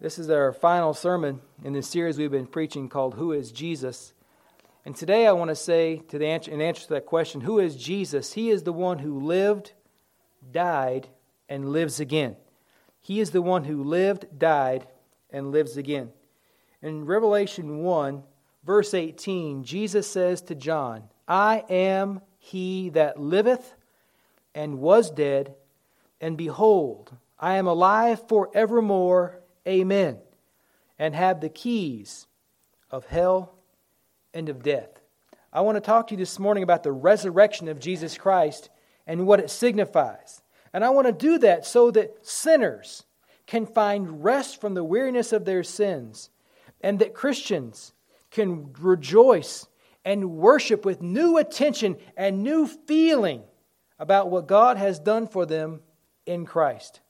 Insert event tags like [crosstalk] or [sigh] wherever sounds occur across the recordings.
This is our final sermon in the series we've been preaching called Who is Jesus? And today I want to say to the answer, in answer to that question, who is Jesus? He is the one who lived, died, and lives again. He is the one who lived, died, and lives again. In Revelation 1, verse 18, Jesus says to John, I am he that liveth and was dead, and behold, I am alive forevermore. Amen. And have the keys of hell and of death. I want to talk to you this morning about the resurrection of Jesus Christ and what it signifies. And I want to do that so that sinners can find rest from the weariness of their sins and that Christians can rejoice and worship with new attention and new feeling about what God has done for them in Christ.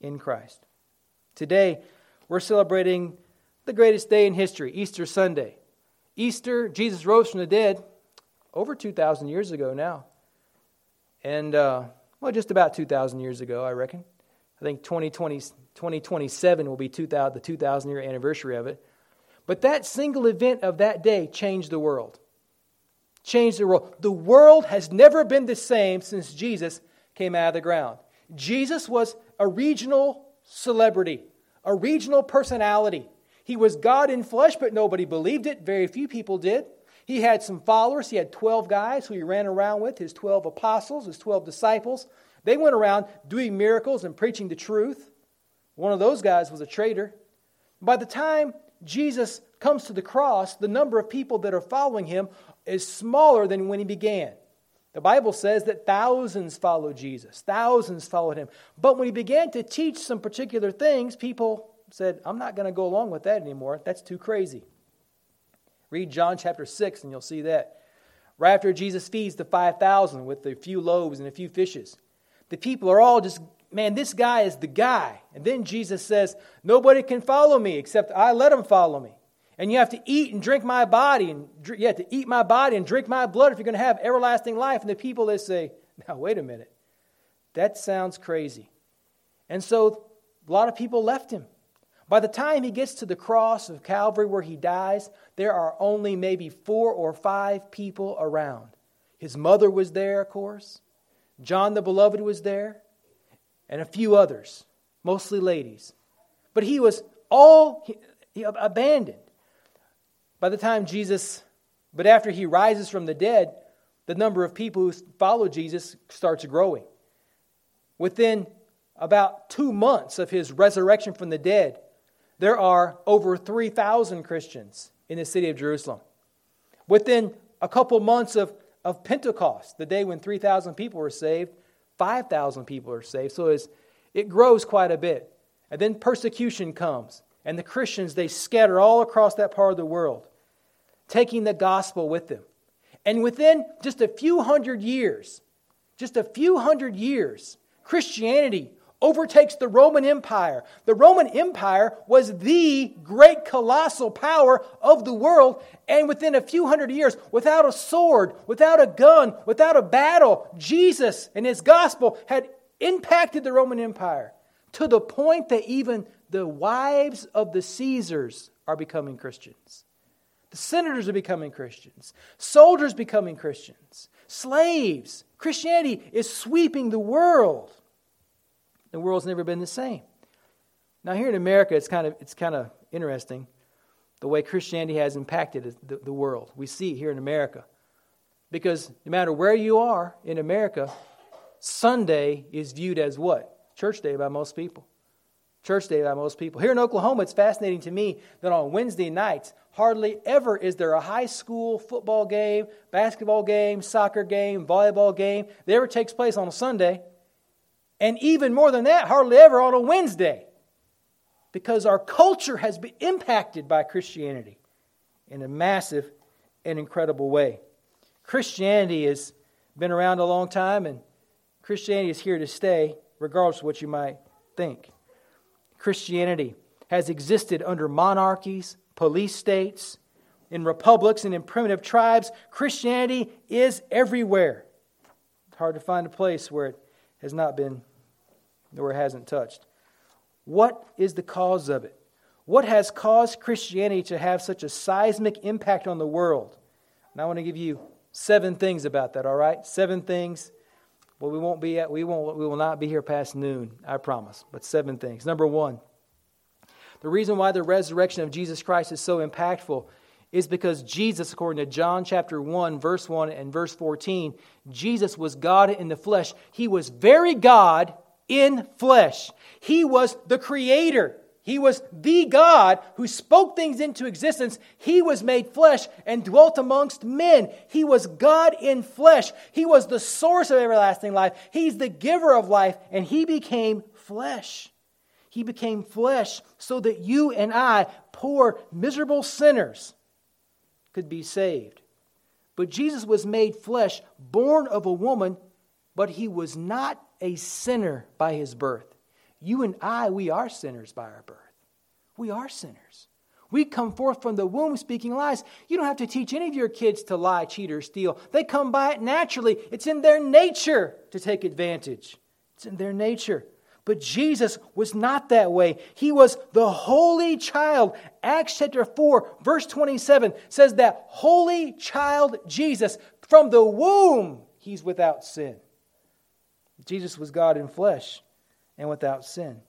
In Christ. Today, we're celebrating the greatest day in history, Easter Sunday. Easter, Jesus rose from the dead over 2,000 years ago now. And, uh, well, just about 2,000 years ago, I reckon. I think 2020, 2027 will be 2000, the 2,000 year anniversary of it. But that single event of that day changed the world. Changed the world. The world has never been the same since Jesus came out of the ground. Jesus was a regional celebrity, a regional personality. He was God in flesh, but nobody believed it. Very few people did. He had some followers. He had 12 guys who he ran around with, his 12 apostles, his 12 disciples. They went around doing miracles and preaching the truth. One of those guys was a traitor. By the time Jesus comes to the cross, the number of people that are following him is smaller than when he began. The Bible says that thousands followed Jesus, thousands followed him. But when he began to teach some particular things, people said, I'm not going to go along with that anymore. That's too crazy. Read John chapter 6 and you'll see that. Right after Jesus feeds the 5,000 with a few loaves and a few fishes, the people are all just, man, this guy is the guy. And then Jesus says, Nobody can follow me except I let him follow me. And you have to eat and drink my body, and you have to eat my body and drink my blood if you're going to have everlasting life. And the people they say, now wait a minute, that sounds crazy. And so a lot of people left him. By the time he gets to the cross of Calvary where he dies, there are only maybe four or five people around. His mother was there, of course. John the Beloved was there, and a few others, mostly ladies. But he was all abandoned. By the time Jesus, but after he rises from the dead, the number of people who follow Jesus starts growing. Within about two months of his resurrection from the dead, there are over 3,000 Christians in the city of Jerusalem. Within a couple months of, of Pentecost, the day when 3,000 people were saved, 5,000 people are saved. So it grows quite a bit. And then persecution comes. And the Christians, they scatter all across that part of the world, taking the gospel with them. And within just a few hundred years, just a few hundred years, Christianity overtakes the Roman Empire. The Roman Empire was the great colossal power of the world, and within a few hundred years, without a sword, without a gun, without a battle, Jesus and his gospel had impacted the Roman Empire to the point that even the wives of the Caesars are becoming Christians. The senators are becoming Christians. Soldiers becoming Christians. Slaves. Christianity is sweeping the world. The world's never been the same. Now, here in America, it's kind of, it's kind of interesting the way Christianity has impacted the, the world. We see it here in America. Because no matter where you are in America, Sunday is viewed as what? Church day by most people church day by most people. Here in Oklahoma, it's fascinating to me that on Wednesday nights, hardly ever is there a high school football game, basketball game, soccer game, volleyball game that ever takes place on a Sunday. And even more than that, hardly ever on a Wednesday. Because our culture has been impacted by Christianity in a massive and incredible way. Christianity has been around a long time, and Christianity is here to stay, regardless of what you might think. Christianity has existed under monarchies, police states, in republics, and in primitive tribes. Christianity is everywhere. It's hard to find a place where it has not been, it hasn't touched. What is the cause of it? What has caused Christianity to have such a seismic impact on the world? And I want to give you seven things about that, all right? Seven things. Well, we won't be at, we won't we will not be here past noon, I promise. But seven things. Number 1. The reason why the resurrection of Jesus Christ is so impactful is because Jesus, according to John chapter 1, verse 1 and verse 14, Jesus was God in the flesh. He was very God in flesh. He was the creator. He was the God who spoke things into existence. He was made flesh and dwelt amongst men. He was God in flesh. He was the source of everlasting life. He's the giver of life, and He became flesh. He became flesh so that you and I, poor, miserable sinners, could be saved. But Jesus was made flesh, born of a woman, but he was not a sinner by his birth. You and I, we are sinners by our birth. We are sinners. We come forth from the womb speaking lies. You don't have to teach any of your kids to lie, cheat, or steal. They come by it naturally. It's in their nature to take advantage, it's in their nature. But Jesus was not that way. He was the holy child. Acts chapter 4, verse 27 says that holy child Jesus, from the womb, he's without sin. Jesus was God in flesh and without sin.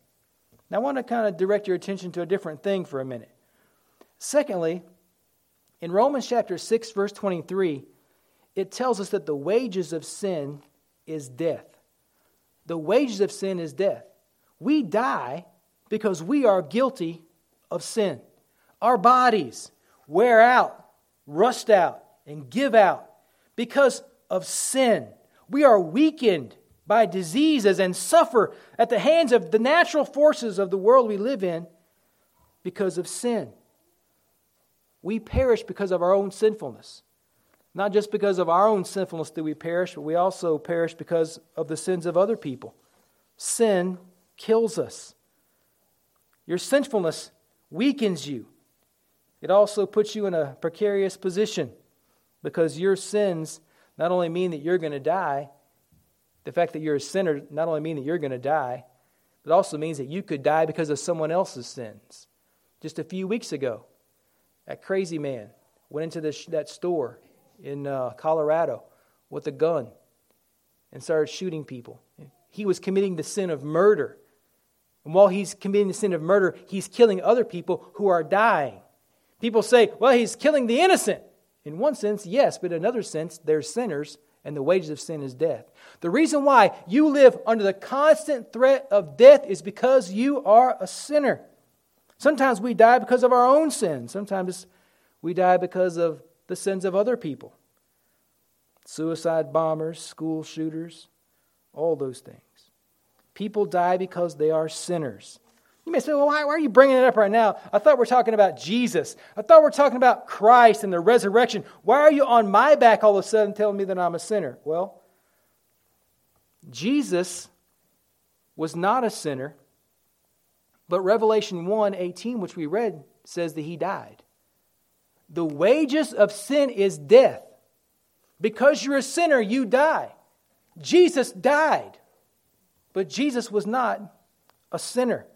Now, I want to kind of direct your attention to a different thing for a minute. Secondly, in Romans chapter 6, verse 23, it tells us that the wages of sin is death. The wages of sin is death. We die because we are guilty of sin. Our bodies wear out, rust out, and give out because of sin. We are weakened by diseases and suffer at the hands of the natural forces of the world we live in because of sin. We perish because of our own sinfulness. Not just because of our own sinfulness do we perish, but we also perish because of the sins of other people. Sin kills us. Your sinfulness weakens you. It also puts you in a precarious position because your sins not only mean that you're going to die, the fact that you're a sinner not only means that you're going to die, but also means that you could die because of someone else's sins. Just a few weeks ago, that crazy man went into this, that store in uh, Colorado with a gun and started shooting people. He was committing the sin of murder. And while he's committing the sin of murder, he's killing other people who are dying. People say, well, he's killing the innocent. In one sense, yes, but in another sense, they're sinners, and the wages of sin is death. The reason why you live under the constant threat of death is because you are a sinner. Sometimes we die because of our own sins, sometimes we die because of the sins of other people. Suicide bombers, school shooters, all those things. People die because they are sinners. You may say, well, why, why, are you bringing it up right now? I thought we are talking about Jesus. I thought we are talking about Christ and the resurrection. Why are you on my back all of a sudden telling me that I'm a sinner? Well, Jesus was not a sinner, but Revelation 1 18, which we read, says that he died. The wages of sin is death. Because you're a sinner, you die. Jesus died. But Jesus was not a sinner.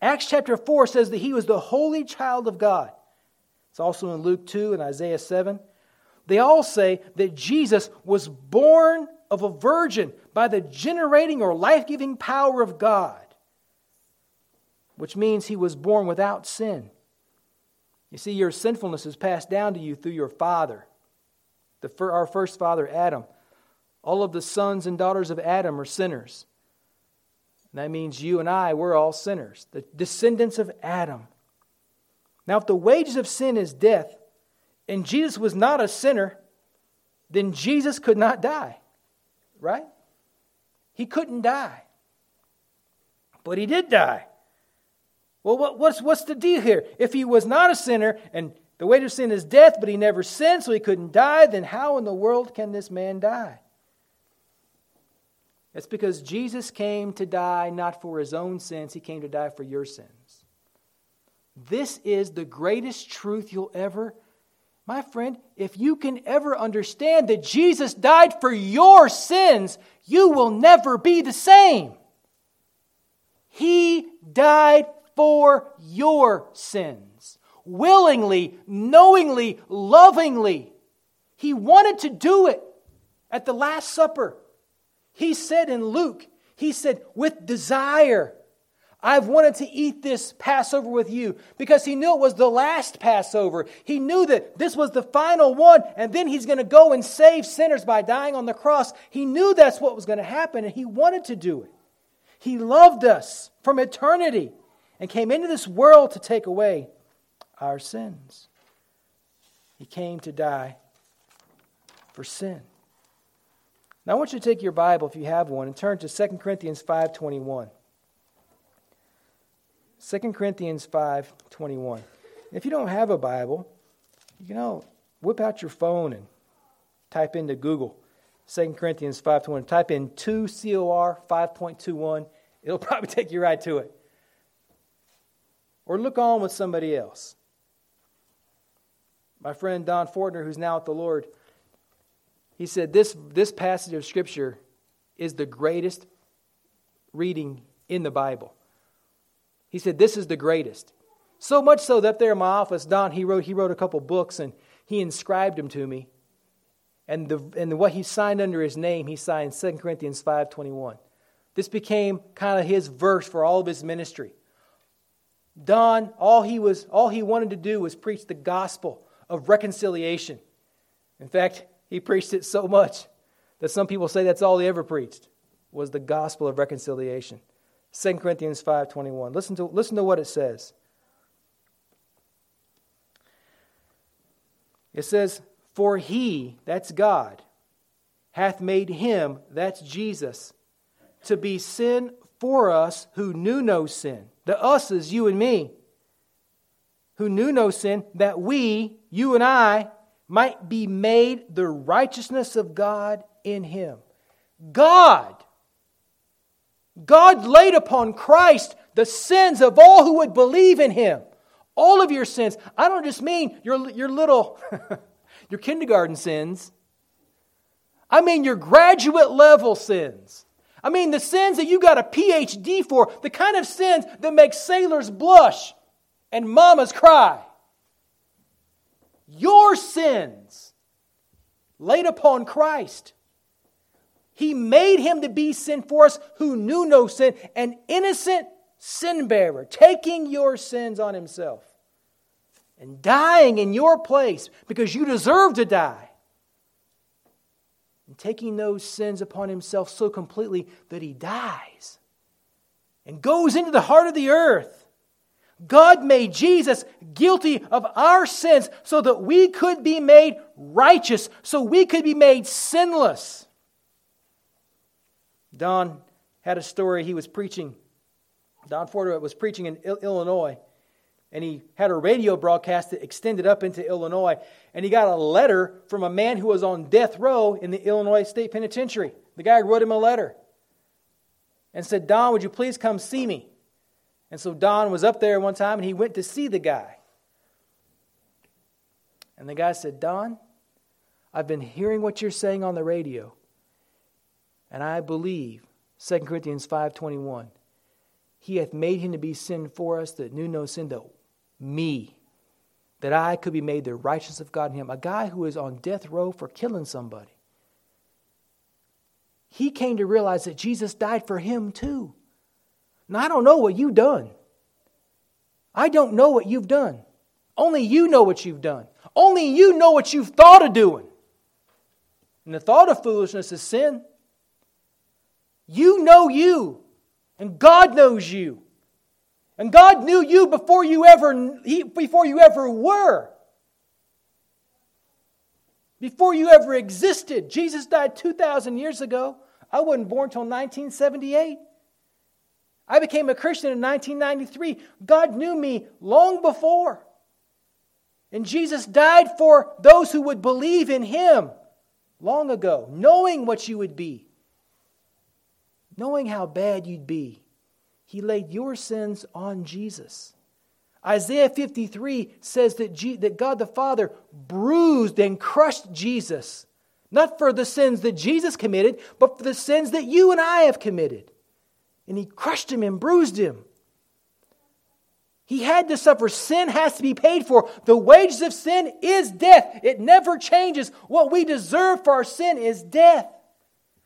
Acts chapter 4 says that he was the holy child of God. It's also in Luke 2 and Isaiah 7. They all say that Jesus was born of a virgin by the generating or life giving power of God, which means he was born without sin. You see, your sinfulness is passed down to you through your father, the, our first father, Adam. All of the sons and daughters of Adam are sinners. That means you and I, we're all sinners, the descendants of Adam. Now, if the wages of sin is death, and Jesus was not a sinner, then Jesus could not die, right? He couldn't die. But he did die. Well, what, what's, what's the deal here? If he was not a sinner and the wage of sin is death, but he never sinned, so he couldn't die, then how in the world can this man die? It's because Jesus came to die not for his own sins, he came to die for your sins. This is the greatest truth you'll ever. My friend, if you can ever understand that Jesus died for your sins, you will never be the same. He died for your sins. Willingly, knowingly, lovingly. He wanted to do it at the Last Supper. He said in Luke, He said, with desire. I've wanted to eat this Passover with you because he knew it was the last Passover. He knew that this was the final one, and then he's going to go and save sinners by dying on the cross. He knew that's what was going to happen, and he wanted to do it. He loved us from eternity and came into this world to take away our sins. He came to die for sin. Now I want you to take your Bible if you have one and turn to 2 Corinthians 5:21. 2 Corinthians 5:21. If you don't have a Bible, you know, whip out your phone and type into Google 2 Corinthians 5:21. Type in 2 COR 5.21. It'll [laughs] probably take you right to it. Or look on with somebody else. My friend Don Fortner, who's now at the Lord, he said this, this passage of Scripture is the greatest reading in the Bible. He said, This is the greatest. So much so that there in my office, Don, he wrote, he wrote a couple books and he inscribed them to me. And, the, and what he signed under his name, he signed 2 Corinthians 5.21. This became kind of his verse for all of his ministry. Don, all he, was, all he wanted to do was preach the gospel of reconciliation. In fact, he preached it so much that some people say that's all he ever preached was the gospel of reconciliation. 2 Corinthians 5:21. Listen to, listen to what it says. It says, For he, that's God, hath made him, that's Jesus, to be sin for us who knew no sin. The us is you and me, who knew no sin, that we, you and I, might be made the righteousness of God in him. God God laid upon Christ the sins of all who would believe in him. All of your sins. I don't just mean your, your little, [laughs] your kindergarten sins. I mean your graduate level sins. I mean the sins that you got a PhD for, the kind of sins that make sailors blush and mamas cry. Your sins laid upon Christ. He made him to be sin for us who knew no sin, an innocent sin bearer, taking your sins on himself and dying in your place because you deserve to die. And taking those sins upon himself so completely that he dies and goes into the heart of the earth. God made Jesus guilty of our sins so that we could be made righteous, so we could be made sinless. Don had a story. He was preaching, Don Fortner was preaching in Illinois, and he had a radio broadcast that extended up into Illinois. And he got a letter from a man who was on death row in the Illinois State Penitentiary. The guy wrote him a letter and said, Don, would you please come see me? And so Don was up there one time and he went to see the guy. And the guy said, Don, I've been hearing what you're saying on the radio. And I believe, 2 Corinthians 5.21, he hath made him to be sin for us that knew no sin, though me, that I could be made the righteousness of God in him. A guy who is on death row for killing somebody. He came to realize that Jesus died for him too. Now, I don't know what you've done. I don't know what you've done. Only you know what you've done. Only you know what you've thought of doing. And the thought of foolishness is sin. You know you, and God knows you. And God knew you before you ever, before you ever were. Before you ever existed. Jesus died 2,000 years ago. I wasn't born until 1978. I became a Christian in 1993. God knew me long before. And Jesus died for those who would believe in Him long ago, knowing what you would be knowing how bad you'd be, he laid your sins on Jesus. Isaiah 53 says that, G- that God the Father bruised and crushed Jesus, not for the sins that Jesus committed, but for the sins that you and I have committed. And he crushed him and bruised him. He had to suffer. Sin has to be paid for. The wages of sin is death. It never changes. What we deserve for our sin is death.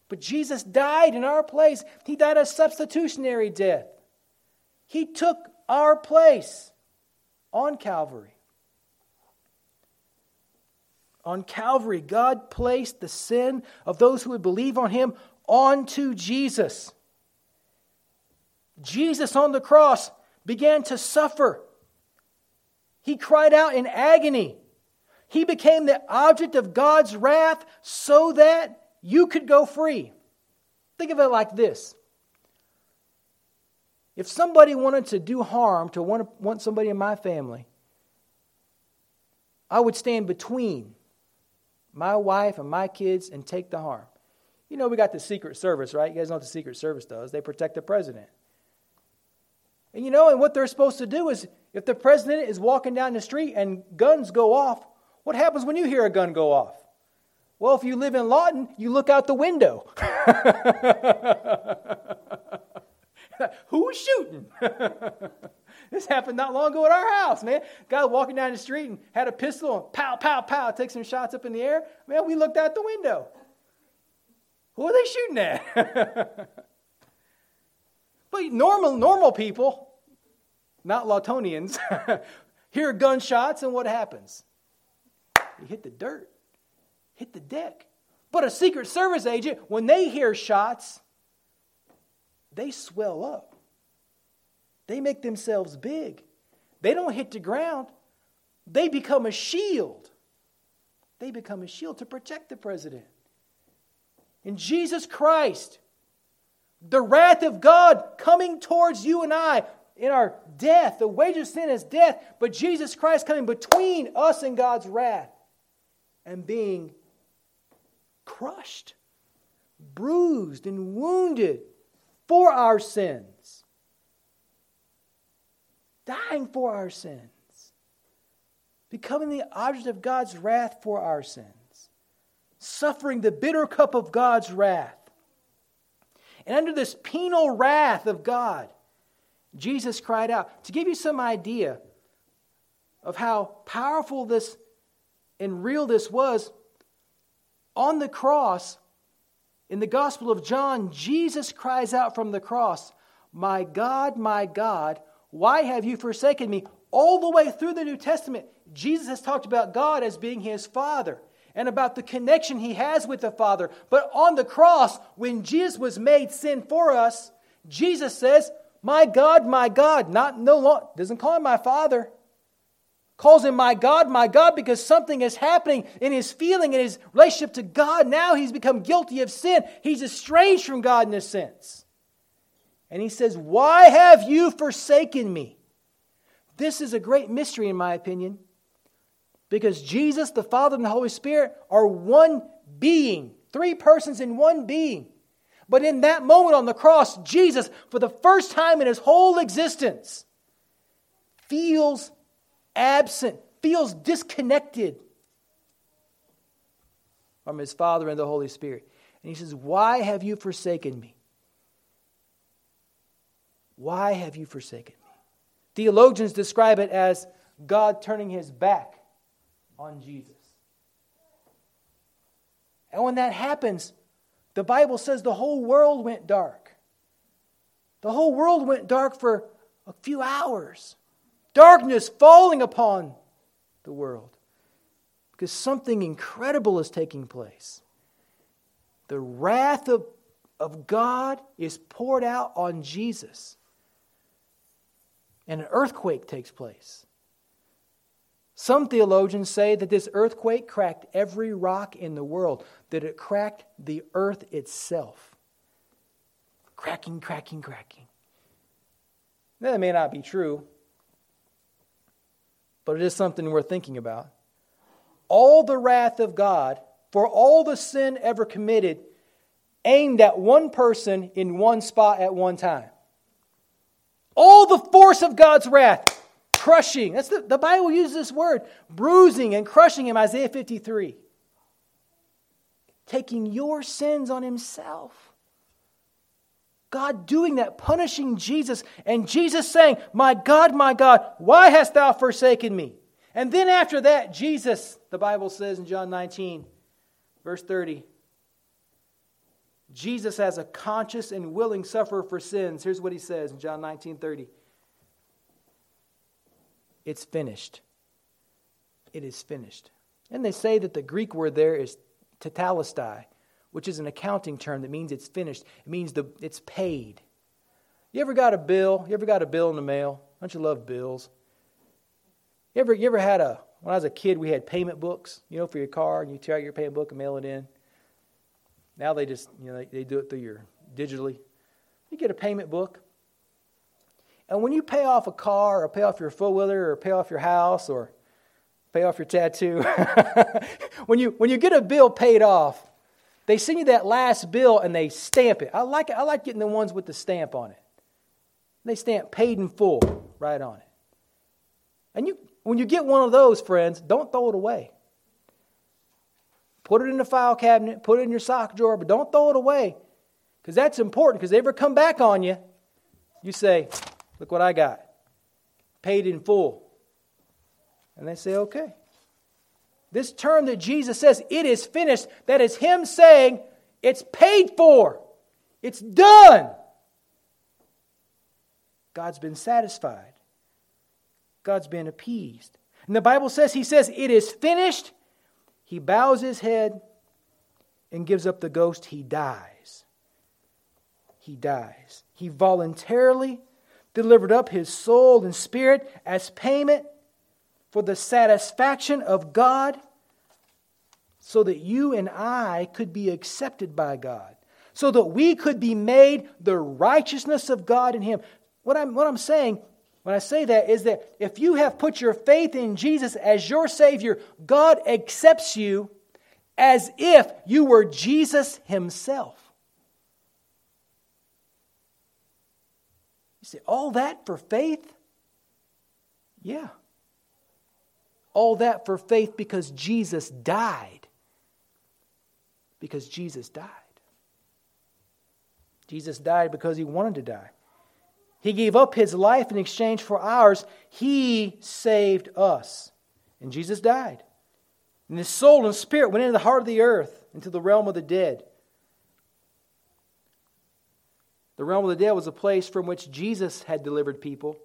But Jesus died in our place. He died a substitutionary death. He took our place on Calvary. On Calvary, God placed the sin of those who would believe on Him onto Jesus. Jesus on the cross began to suffer. He cried out in agony. He became the object of God's wrath so that you could go free. Think of it like this. If somebody wanted to do harm to one, want somebody in my family, I would stand between my wife and my kids and take the harm. You know, we got the Secret Service, right? You guys know what the Secret Service does. They protect the president. And you know, and what they're supposed to do is if the president is walking down the street and guns go off, what happens when you hear a gun go off? Well, if you live in Lawton, you look out the window. [laughs] Who's shooting? [laughs] this happened not long ago at our house, man. Guy walking down the street and had a pistol and pow, pow, pow, take some shots up in the air. Man, we looked out the window. Who are they shooting at? [laughs] But normal, normal people, not Lawtonians, [laughs] hear gunshots and what happens? You hit the dirt, hit the deck. But a Secret Service agent, when they hear shots, they swell up. They make themselves big. They don't hit the ground, they become a shield. They become a shield to protect the president. In Jesus Christ, the wrath of God coming towards you and I in our death. The wage of sin is death, but Jesus Christ coming between us and God's wrath and being crushed, bruised, and wounded for our sins, dying for our sins, becoming the object of God's wrath for our sins, suffering the bitter cup of God's wrath and under this penal wrath of God, Jesus cried out. To give you some idea of how powerful this and real this was, on the cross, in the Gospel of John, Jesus cries out from the cross, My God, my God, why have you forsaken me? All the way through the New Testament, Jesus has talked about God as being his Father and about the connection he has with the Father. But on the cross, when Jesus was made sin for us, Jesus says, My God, my God, not no long, doesn't call him my Father. Calls him my God, my God, because something is happening in his feeling, in his relationship to God. Now he's become guilty of sin. He's estranged from God in a sense. And he says, Why have you forsaken me? This is a great mystery, in my opinion. Because Jesus, the Father, and the Holy Spirit are one being, three persons in one being. But in that moment on the cross, Jesus, for the first time in his whole existence, feels absent, feels disconnected from his Father and the Holy Spirit. And he says, Why have you forsaken me? Why have you forsaken me? Theologians describe it as God turning his back on Jesus. And when that happens, the Bible says the whole world went dark. The whole world went dark for a few hours. Darkness falling upon the world because something incredible is taking place. The wrath of, of God is poured out on Jesus, and an earthquake takes place. Some theologians say that this earthquake cracked every rock in the world, that it cracked the earth itself. Cracking, cracking, cracking. That may not be true, but it is something worth thinking about. All the wrath of God for all the sin ever committed aimed at one person in one spot at one time. All the force of God's wrath crushing. That's the, the Bible uses this word, bruising and crushing him, Isaiah 53. Taking your sins on himself. God doing that, punishing Jesus, and Jesus saying, My God, my God, why hast thou forsaken me? And then after that, Jesus, the Bible says in John 19, verse 30, Jesus as a conscious and willing sufferer for sins. Here's what he says in John 19 30. It's finished. It is finished. And they say that the Greek word there is tetelestai, which is an accounting term that means it's finished. It means the, it's paid. You ever got a bill? You ever got a bill in the mail? Don't you love bills? You ever, you ever had a, when I was a kid, we had payment books, you know, for your car, and you tear out your payment book and mail it in. Now they just, you know, they, they do it through your digitally. You get a payment book. And when you pay off a car or pay off your four wheeler or pay off your house or pay off your tattoo, [laughs] when, you, when you get a bill paid off, they send you that last bill and they stamp it. I like, I like getting the ones with the stamp on it. They stamp paid in full right on it. And you, when you get one of those, friends, don't throw it away. Put it in the file cabinet, put it in your sock drawer, but don't throw it away because that's important because they ever come back on you, you say, Look what I got. Paid in full. And they say, Okay. This term that Jesus says, it is finished, that is Him saying, it's paid for, it's done. God's been satisfied, God's been appeased. And the Bible says, He says, it is finished. He bows his head and gives up the ghost. He dies. He dies. He voluntarily delivered up his soul and spirit as payment for the satisfaction of God so that you and I could be accepted by God, so that we could be made the righteousness of God in him. What I'm, what I'm saying when I say that is that if you have put your faith in Jesus as your Savior, God accepts you as if you were Jesus Himself. You say, all that for faith? Yeah. All that for faith because Jesus died. Because Jesus died. Jesus died because he wanted to die. He gave up his life in exchange for ours. He saved us. And Jesus died. And his soul and spirit went into the heart of the earth, into the realm of the dead. The realm of the dead was a place from which Jesus had delivered people.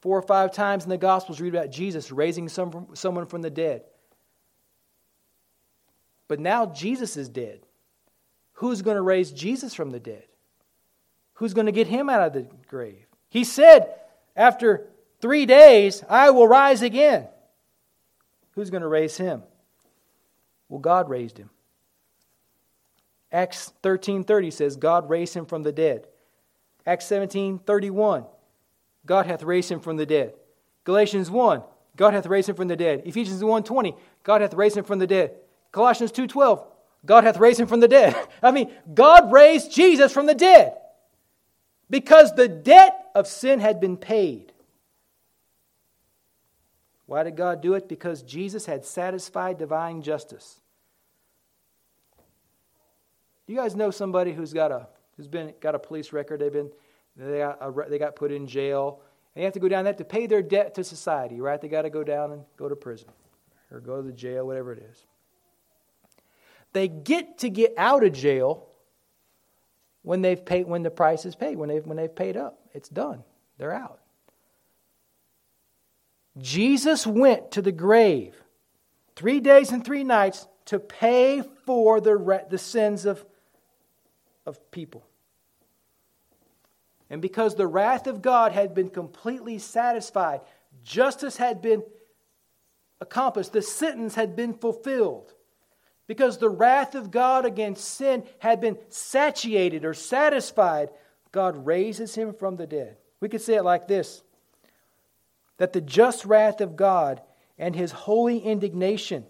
Four or five times in the Gospels, read about Jesus raising some someone from the dead. But now Jesus is dead. Who's going to raise Jesus from the dead? Who's going to get him out of the grave? He said, After three days, I will rise again. Who's going to raise him? Well, God raised him. Acts 13:30 says God raised him from the dead. Acts 17:31 God hath raised him from the dead. Galatians 1 God hath raised him from the dead. Ephesians 1:20 God hath raised him from the dead. Colossians 2:12 God hath raised him from the dead. [laughs] I mean, God raised Jesus from the dead because the debt of sin had been paid. Why did God do it? Because Jesus had satisfied divine justice. You guys know somebody who's got a who's been got a police record? They've been they got a, they got put in jail, and they have to go down there to pay their debt to society. Right? They got to go down and go to prison or go to the jail, whatever it is. They get to get out of jail when they've paid when the price is paid when they've when they've paid up it's done they're out jesus went to the grave three days and three nights to pay for the, the sins of, of people. And because the wrath of god had been completely satisfied justice had been accomplished the sentence had been fulfilled. Because the wrath of God against sin had been satiated or satisfied, God raises him from the dead. We could say it like this that the just wrath of God and his holy indignation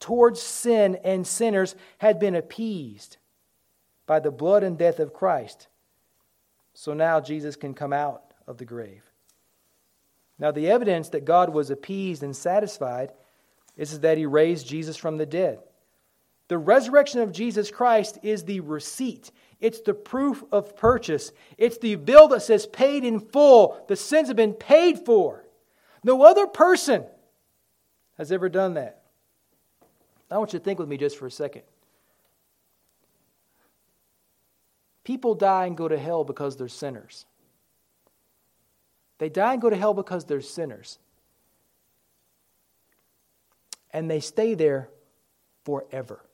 towards sin and sinners had been appeased by the blood and death of Christ. So now Jesus can come out of the grave. Now, the evidence that God was appeased and satisfied is that he raised Jesus from the dead. The resurrection of Jesus Christ is the receipt. It's the proof of purchase. It's the bill that says paid in full. The sins have been paid for. No other person has ever done that. I want you to think with me just for a second. People die and go to hell because they're sinners. They die and go to hell because they're sinners. And they stay there forever.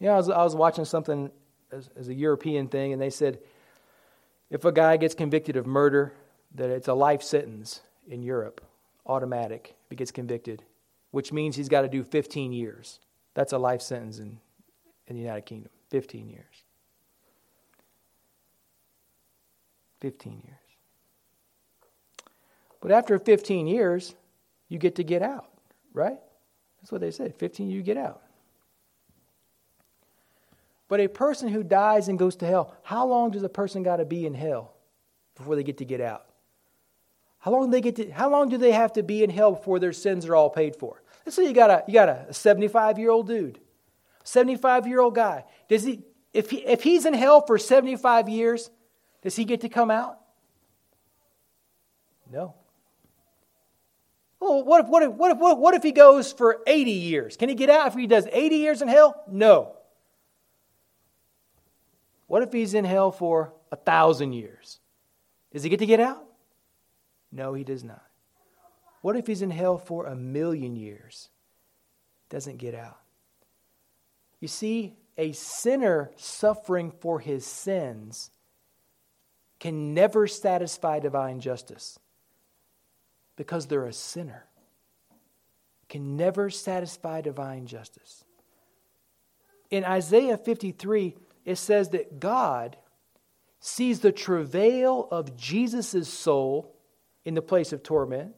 You know, I was, I was watching something as, as a European thing, and they said if a guy gets convicted of murder, that it's a life sentence in Europe, automatic, if he gets convicted, which means he's got to do 15 years. That's a life sentence in, in the United Kingdom 15 years. 15 years. But after 15 years, you get to get out, right? That's what they said. 15, you get out. But a person who dies and goes to hell, how long does a person got to be in hell before they get to get out? How long do they get to, how long do they have to be in hell before their sins are all paid for? Let's say you got a you got a 75 year old dude, 75 year old guy. Does he if he if he's in hell for 75 years, does he get to come out? No. Oh, well, what if, what, if, what, if, what if he goes for 80 years? Can he get out if he does 80 years in hell? No. What if he's in hell for a thousand years? Does he get to get out? No, he does not. What if he's in hell for a million years? Doesn't get out. You see, a sinner suffering for his sins can never satisfy divine justice because they're a sinner. Can never satisfy divine justice. In Isaiah 53, it says that God sees the travail of Jesus' soul in the place of torment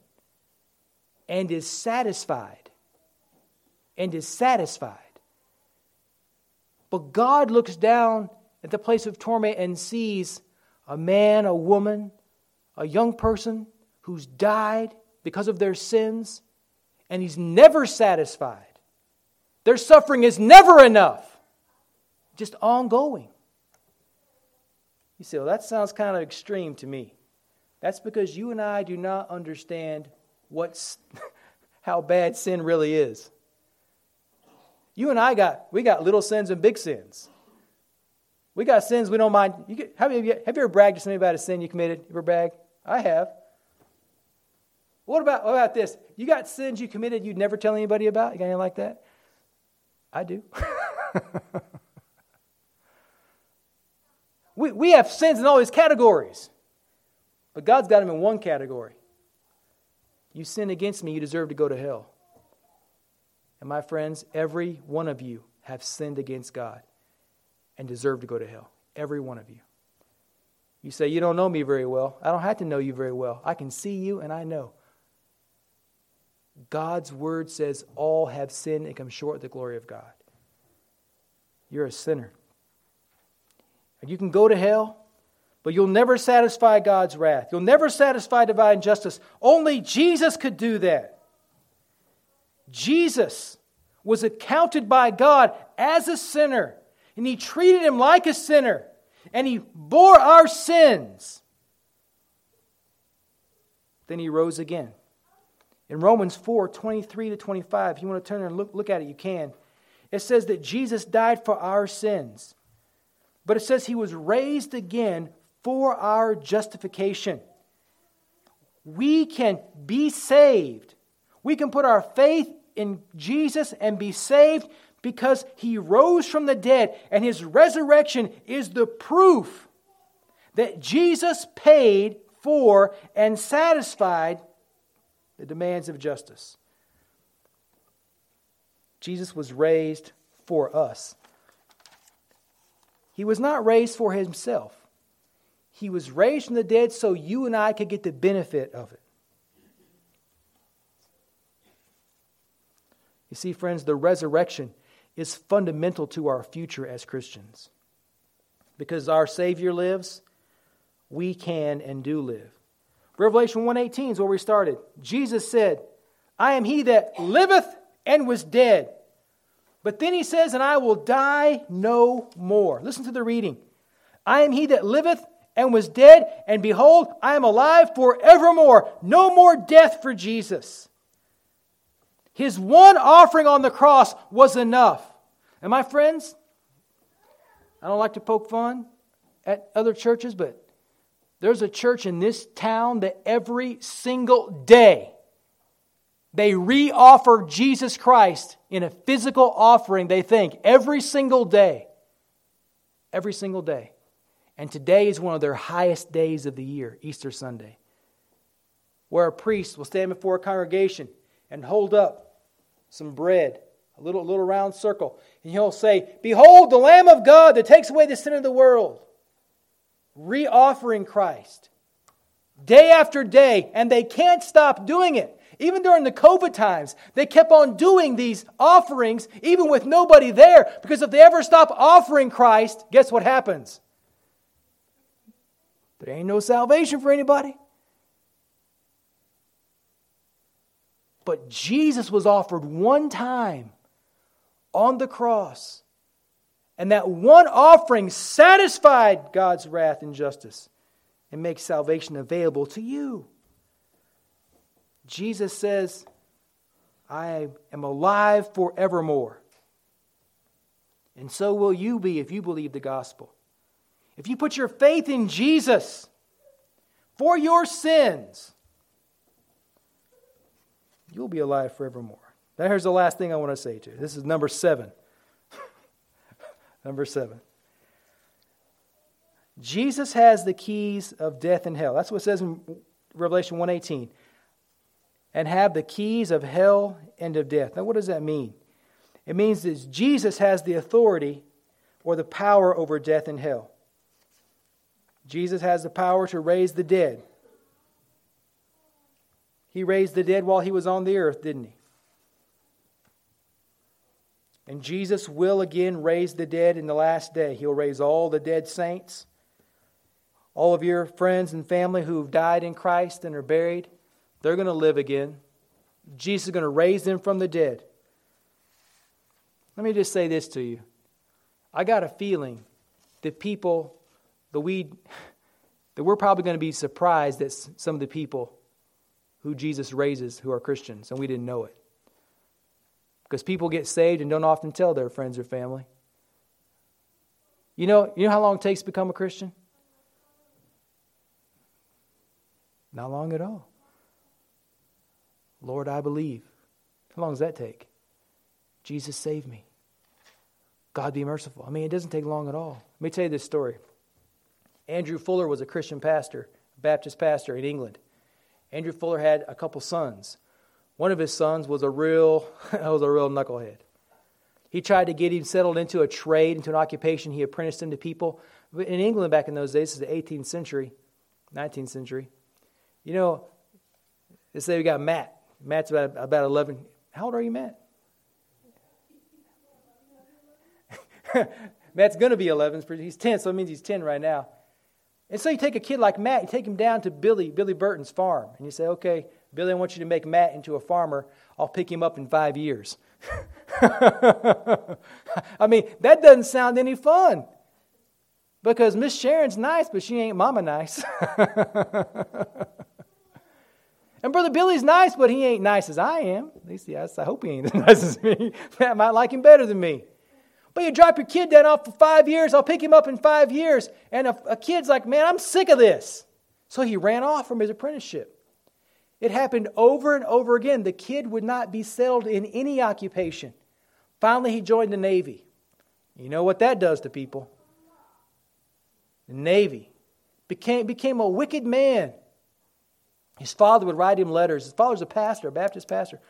and is satisfied. And is satisfied. But God looks down at the place of torment and sees a man, a woman, a young person who's died because of their sins, and he's never satisfied. Their suffering is never enough just ongoing. You say, well, that sounds kind of extreme to me. That's because you and I do not understand what's, [laughs] how bad sin really is. You and I got, we got little sins and big sins. We got sins we don't mind. You have, you, have you ever bragged to somebody about a sin you committed? You ever brag? I have. What about, what about this? You got sins you committed you'd never tell anybody about? You got anything like that? I do. [laughs] We, we have sins in all these categories, but God's got them in one category. You sin against me, you deserve to go to hell. And my friends, every one of you have sinned against God and deserve to go to hell. Every one of you. You say, You don't know me very well. I don't have to know you very well. I can see you and I know. God's word says all have sinned and come short of the glory of God. You're a sinner. And you can go to hell, but you'll never satisfy God's wrath. You'll never satisfy divine justice. Only Jesus could do that. Jesus was accounted by God as a sinner, and he treated him like a sinner, and he bore our sins. Then he rose again. In Romans 4 23 to 25, if you want to turn and look, look at it, you can. It says that Jesus died for our sins but it says he was raised again for our justification. We can be saved. We can put our faith in Jesus and be saved because he rose from the dead, and his resurrection is the proof that Jesus paid for and satisfied the demands of justice. Jesus was raised for us. He was not raised for himself. He was raised from the dead so you and I could get the benefit of it. You see, friends, the resurrection is fundamental to our future as Christians. Because our Savior lives, we can and do live. Revelation 1:18 is where we started. Jesus said, "I am he that liveth and was dead. But then he says, And I will die no more. Listen to the reading. I am he that liveth and was dead, and behold, I am alive forevermore. No more death for Jesus. His one offering on the cross was enough. And my friends, I don't like to poke fun at other churches, but there's a church in this town that every single day they re offer Jesus Christ in a physical offering, they think, every single day. Every single day. And today is one of their highest days of the year, Easter Sunday, where a priest will stand before a congregation and hold up some bread, a little, little round circle, and he'll say, Behold, the Lamb of God that takes away the sin of the world. Re offering Christ day after day, and they can't stop doing it. Even during the COVID times, they kept on doing these offerings even with nobody there. Because if they ever stop offering Christ, guess what happens? There ain't no salvation for anybody. But Jesus was offered one time on the cross. And that one offering satisfied God's wrath and justice and makes salvation available to you. Jesus says, I am alive forevermore. And so will you be if you believe the gospel. If you put your faith in Jesus for your sins, you'll be alive forevermore. Now, here's the last thing I want to say to you. This is number seven. [laughs] number seven. Jesus has the keys of death and hell. That's what it says in Revelation 118 and have the keys of hell and of death. Now, what does that mean? It means that Jesus has the authority or the power over death and hell. Jesus has the power to raise the dead. He raised the dead while he was on the earth, didn't he? And Jesus will again raise the dead in the last day. He'll raise all the dead saints, all of your friends and family who have died in Christ and are buried. They're going to live again. Jesus is going to raise them from the dead. Let me just say this to you. I got a feeling that people, that we, [laughs] that we're probably going to be surprised that some of the people who Jesus raises who are Christians, and we didn't know it. Because people get saved and don't often tell their friends or family. You know, you know how long it takes to become a Christian? Not long at all. Lord, I believe. How long does that take? Jesus, save me. God, be merciful. I mean, it doesn't take long at all. Let me tell you this story. Andrew Fuller was a Christian pastor, a Baptist pastor in England. Andrew Fuller had a couple sons. One of his sons was a real, [laughs] was a real knucklehead. He tried to get him settled into a trade, into an occupation. He apprenticed him to people. In England back in those days, this is the 18th century, 19th century. You know, let's say we got Matt. Matt's about, about 11. How old are you, Matt? [laughs] Matt's going to be 11. He's 10, so it means he's 10 right now. And so you take a kid like Matt, you take him down to Billy, Billy Burton's farm, and you say, okay, Billy, I want you to make Matt into a farmer. I'll pick him up in five years. [laughs] I mean, that doesn't sound any fun. Because Miss Sharon's nice, but she ain't mama nice. [laughs] And Brother Billy's nice, but he ain't nice as I am. At least, yes, I hope he ain't as [laughs] nice as me. I might like him better than me. But you drop your kid down off for five years, I'll pick him up in five years. And a, a kid's like, man, I'm sick of this. So he ran off from his apprenticeship. It happened over and over again. The kid would not be settled in any occupation. Finally, he joined the Navy. You know what that does to people? The Navy became, became a wicked man. His father would write him letters. His father's a pastor, a Baptist pastor.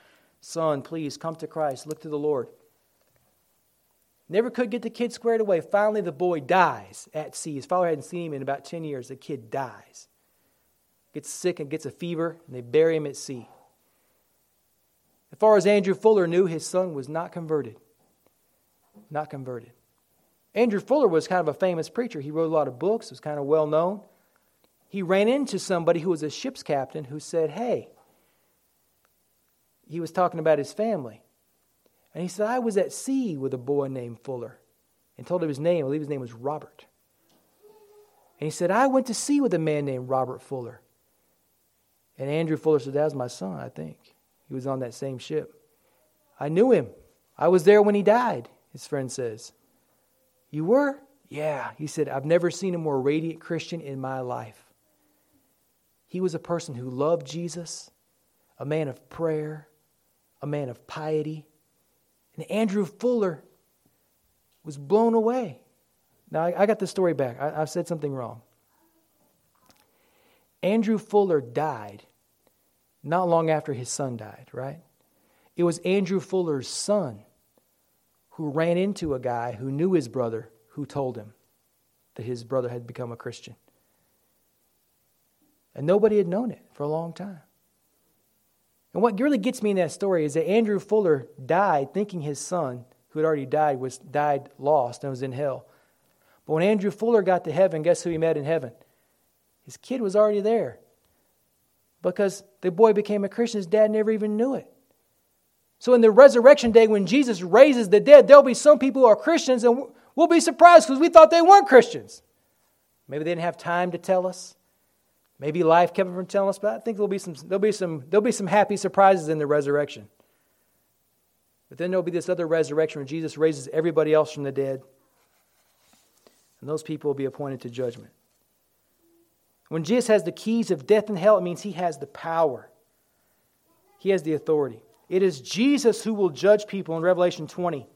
Son, please come to Christ. Look to the Lord. Never could get the kid squared away. Finally, the boy dies at sea. His father hadn't seen him in about 10 years. The kid dies. Gets sick and gets a fever, and they bury him at sea. As far as Andrew Fuller knew, his son was not converted. Not converted. Andrew Fuller was kind of a famous preacher. He wrote a lot of books, was kind of well known he ran into somebody who was a ship's captain who said, Hey, he was talking about his family. And he said, I was at sea with a boy named Fuller. And told him his name. I believe his name was Robert. And he said, I went to sea with a man named Robert Fuller. And Andrew Fuller said, That was my son, I think. He was on that same ship. I knew him. I was there when he died, his friend says. You were? Yeah. He said, I've never seen a more radiant Christian in my life. He was a person who loved Jesus, a man of prayer, a man of piety. And Andrew Fuller was blown away. Now, I, got the story back. I, I've said something wrong. Andrew Fuller died not long after his son died, right? It was Andrew Fuller's son who ran into a guy who knew his brother who told him that his brother had become a Christian. And nobody had known it for a long time. And what really gets me in that story is that Andrew Fuller died thinking his son, who had already died, was died lost and was in hell. But when Andrew Fuller got to heaven, guess who he met in heaven? His kid was already there. Because the boy became a Christian, his dad never even knew it. So, in the resurrection day, when Jesus raises the dead, there'll be some people who are Christians, and we'll be surprised because we thought they weren't Christians. Maybe they didn't have time to tell us. Maybe life kept from telling us, but I think there'll be some, there'll be some, there'll be some happy surprises in the resurrection. But then there'll be this other resurrection where Jesus raises everybody else from the dead. And those people will be appointed to judgment. When Jesus has the keys of death and hell, it means he has the power, he has the authority. It is Jesus who will judge people in Revelation 20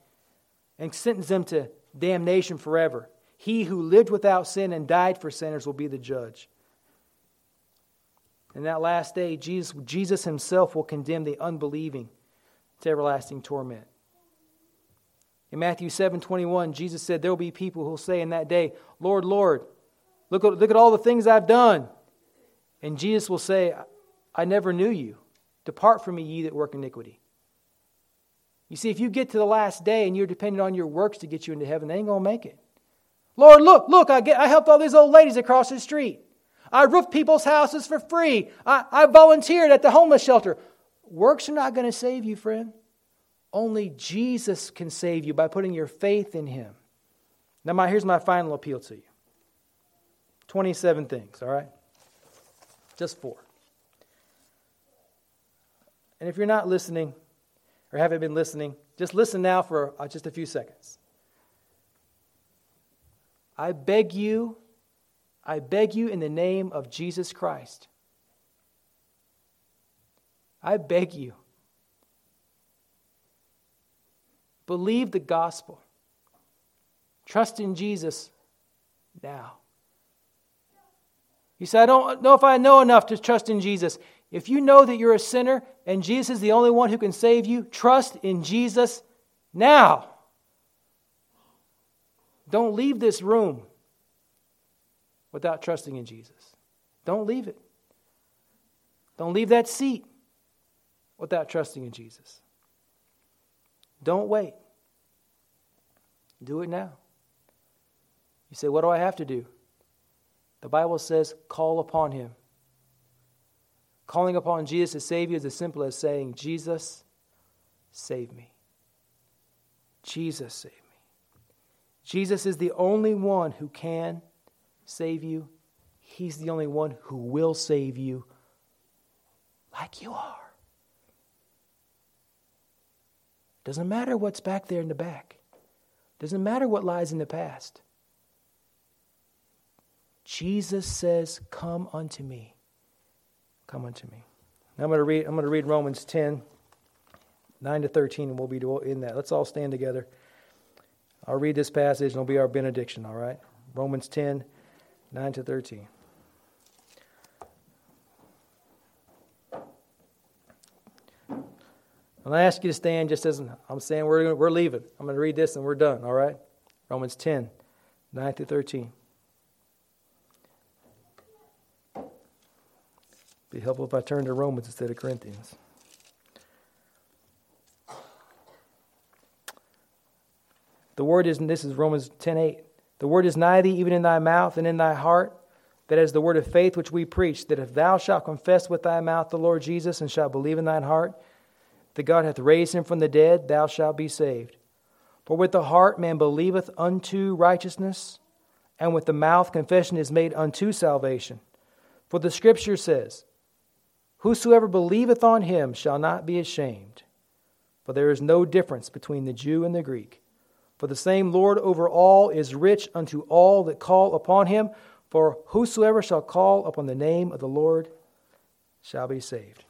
and sentence them to damnation forever. He who lived without sin and died for sinners will be the judge. In that last day, Jesus, Jesus himself will condemn the unbelieving to everlasting torment. In Matthew 7 21, Jesus said, There will be people who will say in that day, Lord, Lord, look at, look at all the things I've done. And Jesus will say, I never knew you. Depart from me, ye that work iniquity. You see, if you get to the last day and you're dependent on your works to get you into heaven, they ain't going to make it. Lord, look, look, I, get, I helped all these old ladies across the street. I roofed people's houses for free. I, I volunteered at the homeless shelter. Works are not going to save you, friend. Only Jesus can save you by putting your faith in Him. Now, my, here's my final appeal to you 27 things, all right? Just four. And if you're not listening or haven't been listening, just listen now for uh, just a few seconds. I beg you, I beg you in the name of Jesus Christ. I beg you. Believe the gospel. Trust in Jesus now. You say, I don't know if I know enough to trust in Jesus. If you know that you're a sinner and Jesus is the only one who can save you, trust in Jesus now. Don't leave this room without trusting in Jesus. Don't leave it. Don't leave that seat without trusting in Jesus. Don't wait. Do it now. You say, What do I have to do? The Bible says, Call upon Him. Calling upon Jesus save you is as simple as saying, Jesus, save me. Jesus, save me. Jesus is the only one who can save you. He's the only one who will save you like you are. Doesn't matter what's back there in the back. Doesn't matter what lies in the past. Jesus says, Come unto me. Come unto me. Now I'm going to read, I'm going to read Romans 10, 9 to 13, and we'll be in that. Let's all stand together. I'll read this passage, and it'll be our benediction, all right? Romans 10, 9 to 13. I'm going to ask you to stand just as I'm saying we're, we're leaving. I'm going to read this and we're done, all right? Romans 10, 9 through 13. Be helpful if I turn to Romans instead of Corinthians. The word is, and this is Romans 10 8. The word is nigh thee, even in thy mouth and in thy heart. That is the word of faith which we preach, that if thou shalt confess with thy mouth the Lord Jesus and shalt believe in thine heart that God hath raised him from the dead, thou shalt be saved. For with the heart man believeth unto righteousness, and with the mouth confession is made unto salvation. For the Scripture says, Whosoever believeth on him shall not be ashamed. For there is no difference between the Jew and the Greek. For the same Lord over all is rich unto all that call upon him. For whosoever shall call upon the name of the Lord shall be saved.